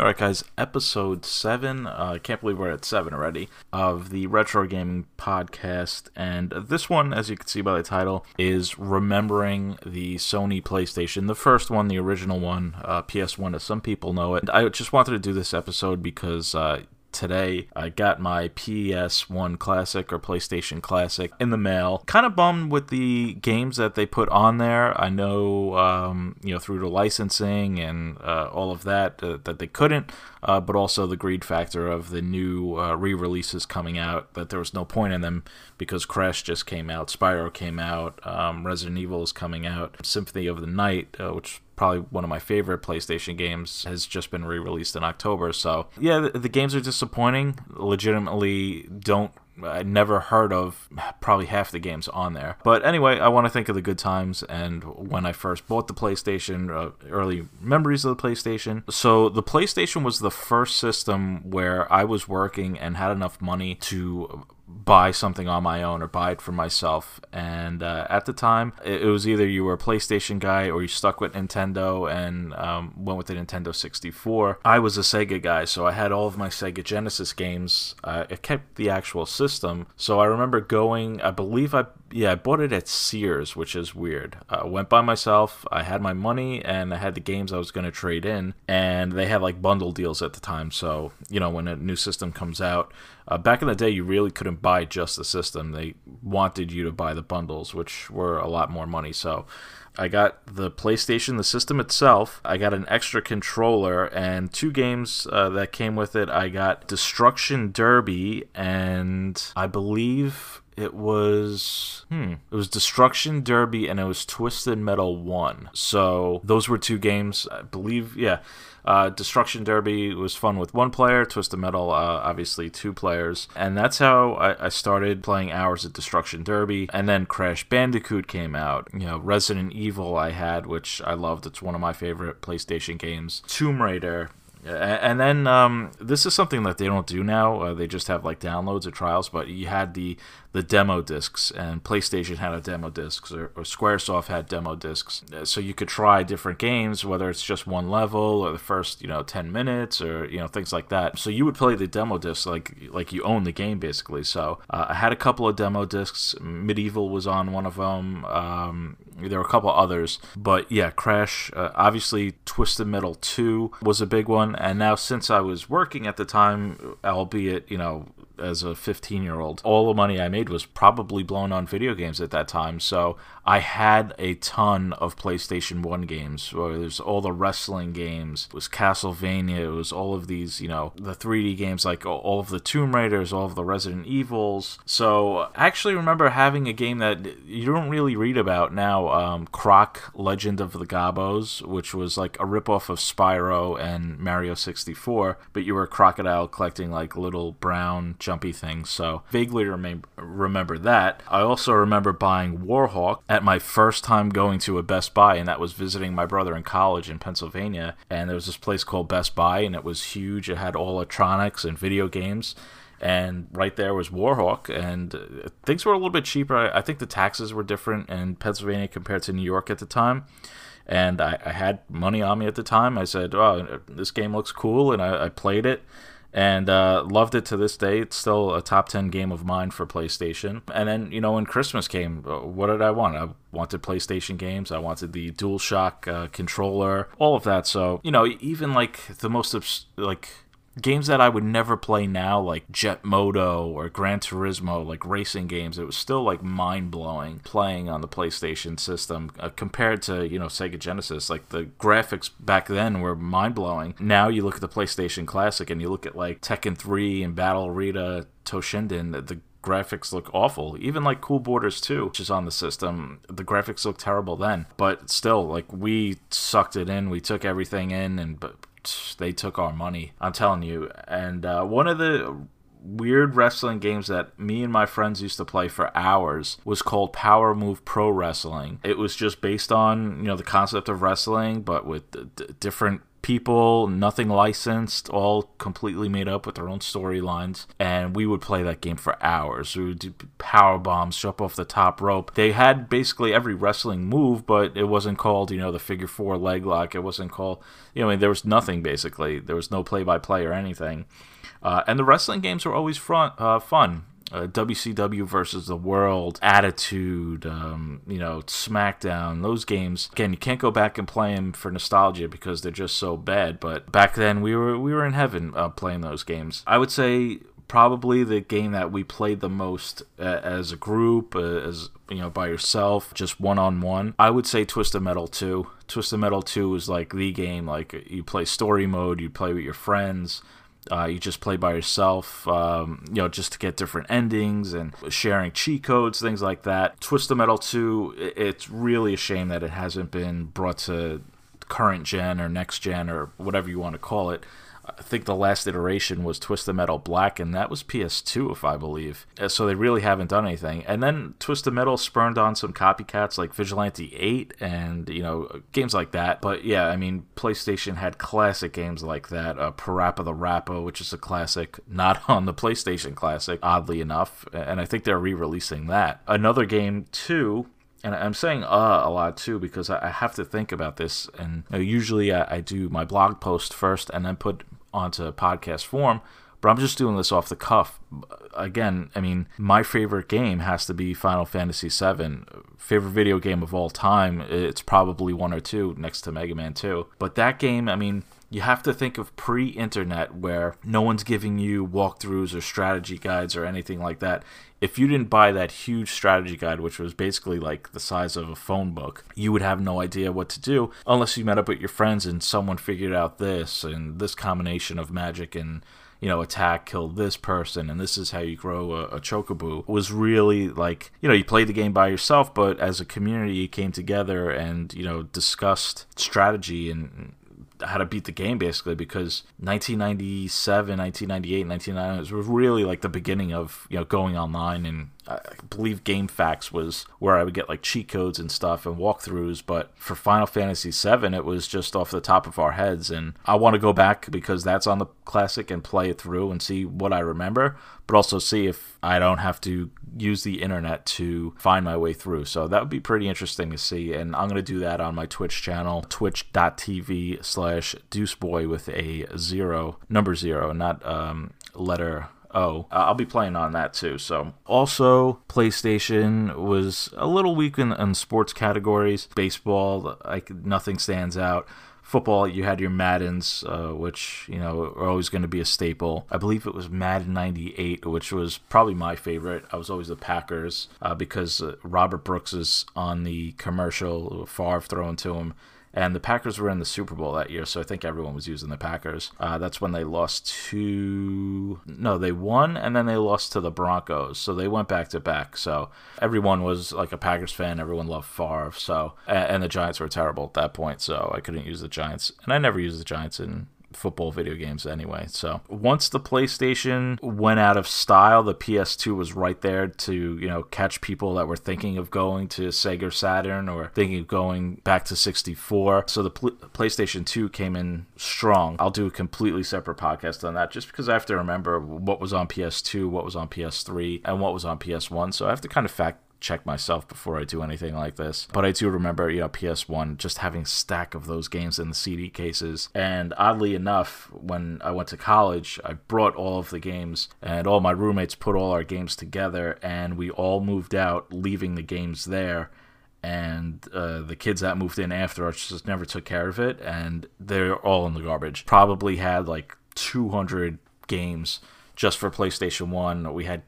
All right, guys, episode seven. Uh, I can't believe we're at seven already of the Retro Gaming Podcast. And this one, as you can see by the title, is remembering the Sony PlayStation, the first one, the original one, uh, PS1, as some people know it. And I just wanted to do this episode because. Uh, today. I got my PS1 Classic or PlayStation Classic in the mail. Kind of bummed with the games that they put on there. I know, um, you know, through the licensing and uh, all of that, uh, that they couldn't, uh, but also the greed factor of the new uh, re releases coming out, that there was no point in them because Crash just came out, Spyro came out, um, Resident Evil is coming out, Symphony of the Night, uh, which probably one of my favorite PlayStation games, has just been re released in October. So, yeah, the, the, games are disappointing. Legitimately, don't. I never heard of probably half the games on there. But anyway, I want to think of the good times and when I first bought the PlayStation, uh, early memories of the PlayStation. So, the PlayStation was the first system where I was working and had enough money to buy something on my own or buy it for myself. And uh, at the time, it, was either you were a PlayStation guy or you stuck with Nintendo and um, went with the Nintendo 64. I was a Sega guy, so I had all of my Sega Genesis games. Uh, it kept the actual system. So I remember going, I believe I yeah, I bought it at Sears, which is weird. I went by myself. I had my money and I had the games I was going to trade in, and they had like bundle deals at the time. So you know, when a new system comes out, uh, back in the day, you really couldn't buy just the system. They wanted you to buy the bundles, which were a lot more money. So. I got the PlayStation, the system itself. I got an extra controller and two games uh, that came with it. I got Destruction Derby and I believe it was hmm, it was Destruction Derby and it was Twisted Metal One. So those were two games, I believe. Yeah, uh, Destruction Derby was fun with one player. Twisted Metal, uh, obviously two players, and that's how I, I, started playing hours at Destruction Derby. And then Crash Bandicoot came out. You know, Resident Evil I had, which I loved. It's one of my favorite PlayStation games. Tomb Raider and then um, this is something that they don't do now. Uh, they just have like downloads or trials. But you had the the demo discs, and PlayStation had a demo discs, or, or SquareSoft had demo discs, uh, so you could try different games, whether it's just one level or the first you know ten minutes or you know things like that. So you would play the demo discs like like you own the game basically. So uh, I had a couple of demo discs. MediEvil was on one of them. Um, there were a couple others, but yeah, Crash. Uh, obviously, Twisted Metal Two was a big one, and now since I was working at the time, albeit you know as a 15 year old. All the money I made was probably blown on video games at that time. So I had a ton of PlayStation 1 games. There's all the wrestling games, it was Castlevania, it was all of these, you know, the 3D games like all of the Tomb Raiders, all of the Resident Evils. So I actually remember having a game that you don't really read about now um, Croc Legend of the Gobbos, which was like a ripoff of Spyro and Mario 64, but you were a crocodile collecting like little brown jumpy things. So vaguely rem- remember that. I also remember buying Warhawk at my first time going to a Best Buy, and that was visiting my brother in college in Pennsylvania. And there was this place called Best Buy, and it was huge. It had all electronics and video games and right there was Warhawk, and uh, things were a little bit cheaper. I, I, think the taxes were different in Pennsylvania compared to New York at the time, and I, I had money on me at the time. I said, "Oh, this game looks cool," and I, I played it and uh, loved it to this day. It's still a top 10 game of mine for PlayStation. And then, you know, when Christmas came, uh, what did I want? I wanted PlayStation games. I wanted the DualShock uh, controller, all of that. So, you know, even like the most, like, games that I would never play now, like Jet Moto or Gran Turismo, like racing games, it was still like mind blowing playing on the PlayStation system uh, compared to you know Sega Genesis. Like the graphics back then were mind blowing. Now you look at the PlayStation Classic and you look at like Tekken 3 and Battle Arena Toshinden, the, the graphics look awful. Even like Cool Borders 2, which is on the system, the graphics look terrible then. But still, like we sucked it in, we took everything in, and but they took our money. I'm telling you. And uh, one of the weird wrestling games that me and my friends used to play for hours was called Power Move Pro Wrestling. It was just based on, you know, the concept of wrestling, but with d- different people, nothing licensed, all completely made up with their own storylines. And we would play that game for hours. We would do power bombs, jump off the top rope. They had basically every wrestling move, but it wasn't called, you know, the figure four leg lock. It wasn't called, you know, I mean, there was nothing basically. There was no play by play or anything. Uh, and the wrestling games were always uh, fun. Uh, WCW versus the World, Attitude, um, you know, SmackDown, those games. Again, you can't go back and play them for nostalgia because they're just so bad. But back then, we were we were in heaven uh, playing those games. I would say probably the game that we played the most uh, as a group, uh, as you know, by yourself, just one on one. I would say Twisted Metal 2. Twisted Metal 2 is like the game. Like you play story mode, you play with your friends. Uh, you just play by yourself, um, you know, just to get different endings and sharing cheat codes, things like that. Twisted Metal 2, it's really a shame that it hasn't been brought to current gen or next gen or whatever you want to call it. I think the last iteration was Twist Twisted Metal Black, and that was PS2, if I believe. Uh, so they really haven't done anything. And then Twist Twisted Metal spurned on some copycats like Vigilante 8 and, you know, games like that. But yeah, I mean, PlayStation had classic games like that. Uh, Parappa the Rapper, which is a classic, not on the PlayStation Classic, oddly enough. And I think they're re releasing that. Another game, too, and I'm saying uh a lot too because I have to think about this. And you know, usually I, I, do my blog post first and then put onto podcast form, but I'm just doing this off the cuff. Again, I mean, my favorite game has to be Final Fantasy VII. Favorite video game of all time, it's probably one or two next to Mega Man 2. But that game, I mean, you have to think of pre internet where no one's giving you walkthroughs or strategy guides or anything like that. If you didn't buy that huge strategy guide, which was basically like the size of a phone book, you would have no idea what to do unless you met up with your friends and someone figured out this and this combination of magic and you know, attack, kill this person, and this is how you grow a, a chocobo was really like, you know, you played the game by yourself, but as a community, you came together and, you know, discussed strategy and how to beat the game basically because 1997 1998 1999 was really like the beginning of you know going online and I believe GameFAQs was where I would get like cheat codes and stuff and walkthroughs. But for Final Fantasy VII, it was just off the top of our heads. And I want to go back because that's on the classic and play it through and see what I remember, but also see if I don't have to use the internet to find my way through. So that would be pretty interesting to see. And I'm going to do that on my Twitch channel, twitch.tv slash deuceboy with a zero, number zero, not um, letter Oh, I'll be playing on that too. So, also, PlayStation was a little weak in, in sports categories. Baseball, like nothing stands out. Football, you had your Maddens, uh, which you know are always going to be a staple. I believe it was Madden '98, which was probably my favorite. I was always the Packers uh, because uh, Robert Brooks is on the commercial, Favre throwing to him and the Packers were in the Super Bowl that year, so I think everyone was using the Packers. Uh, that's when they lost to no, they won and then they lost to the Broncos, so they went back to back. So everyone was like a Packers fan. Everyone loved Favre. So and, and the Giants were terrible at that point, so I couldn't use the Giants, and I never used the Giants in football video games anyway. So once the PlayStation went out of style, the PS2 was right there to, you know, catch people that were thinking of going to Sega Saturn or thinking of going back to 64. So the Pl- PlayStation 2 came in strong. I'll do a completely separate podcast on that just because I have to remember what was on PS2, what was on PS3, and what was on PS1. So I have to kind of fact check myself before I do anything like this. But I do remember, you know, PS1 just having stack of those games in the CD cases. And oddly enough, when I went to college, I brought all of the games, and all my roommates put all our games together, and we all moved out, leaving the games there. And uh, the kids that moved in after us just never took care of it, and they're all in the garbage. Probably had like 200 games just for PlayStation 1. We had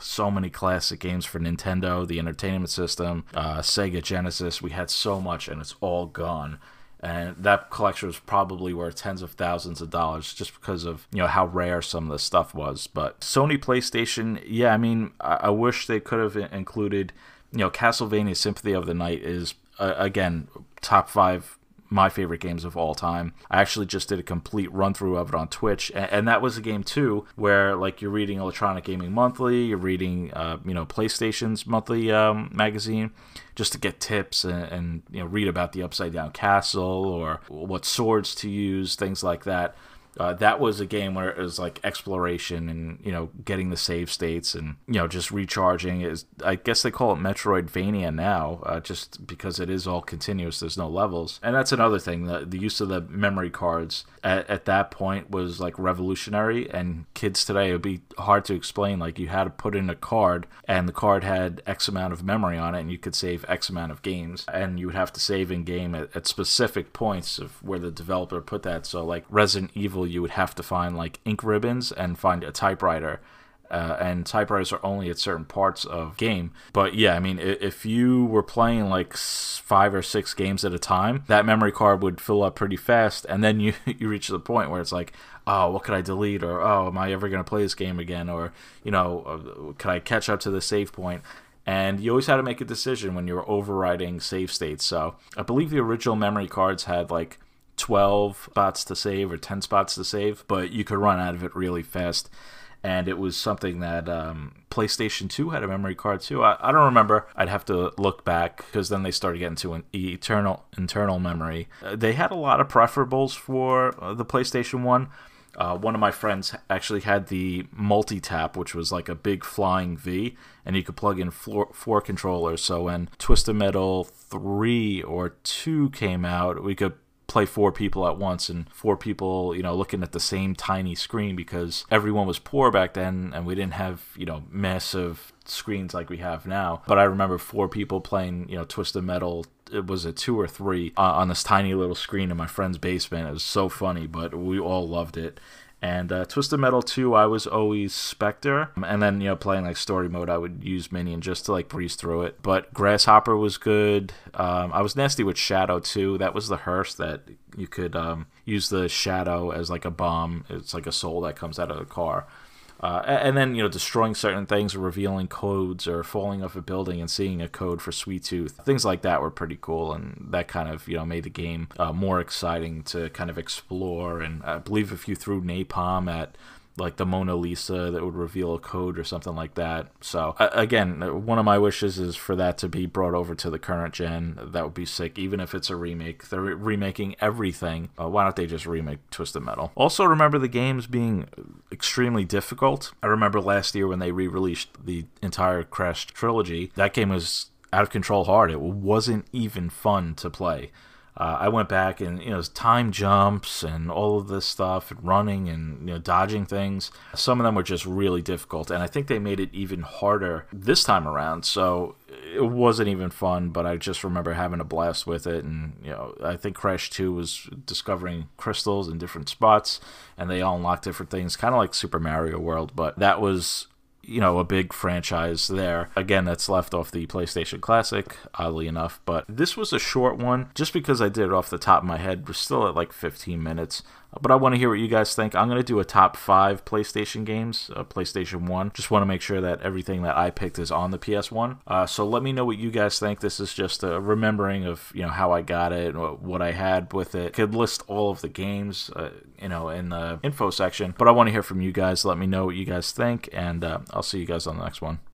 so many classic games for Nintendo, the Entertainment System, uh, Sega Genesis. We had so much, and it's all gone. And that collection was probably worth tens of thousands of dollars just because of you know how rare some of the stuff was. But Sony PlayStation, yeah, I mean, I, I wish they could have included. You know, Castlevania Symphony of the Night is uh, again top five my favorite games of all time. I actually just did a complete run through of it on Twitch, and, and, that was a game too where like you're reading Electronic Gaming Monthly, you're reading uh, you know PlayStation's monthly um, magazine just to get tips and, and you know read about the Upside Down Castle or what swords to use, things like that. Uh, that was a game where it was like exploration and you know getting the save states and you know just recharging. Is I guess they call it Metroidvania now uh, just because it is all continuous. There's no levels. And that's another thing the, the use of the memory cards at, at that point was like revolutionary and kids today it would be hard to explain. Like you had to put in a card and the card had X amount of memory on it and you could save X amount of games. And you would have to save in game at, at specific points of where the developer put that. So like Resident Evil you would have to find like ink ribbons and find a typewriter. Uh, and typewriters are only at certain parts of game. But yeah, I mean, if you were playing like five or six games at a time, that memory card would fill up pretty fast, and then you you reach the point where it's like, oh, what could I delete, or oh, am I ever going to play this game again, or you know, uh, could I catch up to the save point? And you always had to make a decision when you were overriding save states. So I believe the original memory cards had like 12 spots to save or 10 spots to save, but you could run out of it really fast. And it was something that um, PlayStation 2 had a memory card too. I, I don't remember. I'd have to look back because then they started getting to an eternal internal memory. Uh, they had a lot of preferables for uh, the PlayStation 1. Uh, one of my friends actually had the multi tap, which was like a big flying V, and you could plug in four, four controllers. So when Twisted Metal 3 or 2 came out, we could play four people at once and four people, you know, looking at the same tiny screen because everyone was poor back then and we didn't have, you know, massive screens like we have now. But I remember four people playing, you know, Twisted Metal. It was a two or three uh, on this tiny little screen in my friend's basement. It was so funny, but we all loved it. And uh, Twisted Metal 2, I was always Spectre. And then, you know, playing like story mode, I would use Minion just to like breeze through it. But Grasshopper was good. Um, I was nasty with Shadow too. That was the hearse that you could um, use the Shadow as like a bomb. It's like a soul that comes out of the car. Uh, and then you know destroying certain things or revealing codes or falling off a building and seeing a code for sweet tooth. Things like that were pretty cool and that kind of you know made the game uh, more exciting to kind of explore. And i believe if you threw napalm at like the Mona Lisa that would reveal a code or something like that. So again, one of my wishes is for that to be brought over to the current gen. That would be sick, even if it's a remake. They're remaking everything. Uh, why don't they just remake Twisted Metal? Also, remember the games being extremely difficult. I remember last year when they re-released the entire Crash trilogy. That game was out of control hard. It wasn't even fun to play uh, I went back and you know time jumps and all of this stuff and running and you know dodging things. Some of them were just really difficult, and I think they made it even harder this time around. So it wasn't even fun, but I just remember having a blast with it. And you know, I think Crash Two was discovering crystals in different spots, and they all unlock different things, kind of like Super Mario World. But that was you know, a big franchise there. Again, that's left off the PlayStation Classic, oddly enough. But this was a short one, just because I did it off the top of my head. We're still at like 15 minutes. But I want to hear what you guys think. I'm going to do a top five PlayStation games, uh, PlayStation 1. Just want to make sure that everything that I picked is on the PS1. Uh, so let me know what you guys think. This is just a remembering of, you know, how I got it, what I had with it. Could list all of the games, uh, you know, in the info section. But I want to hear from you guys. Let me know what you guys think, and uh, I'll see you guys on the next one.